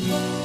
Oh.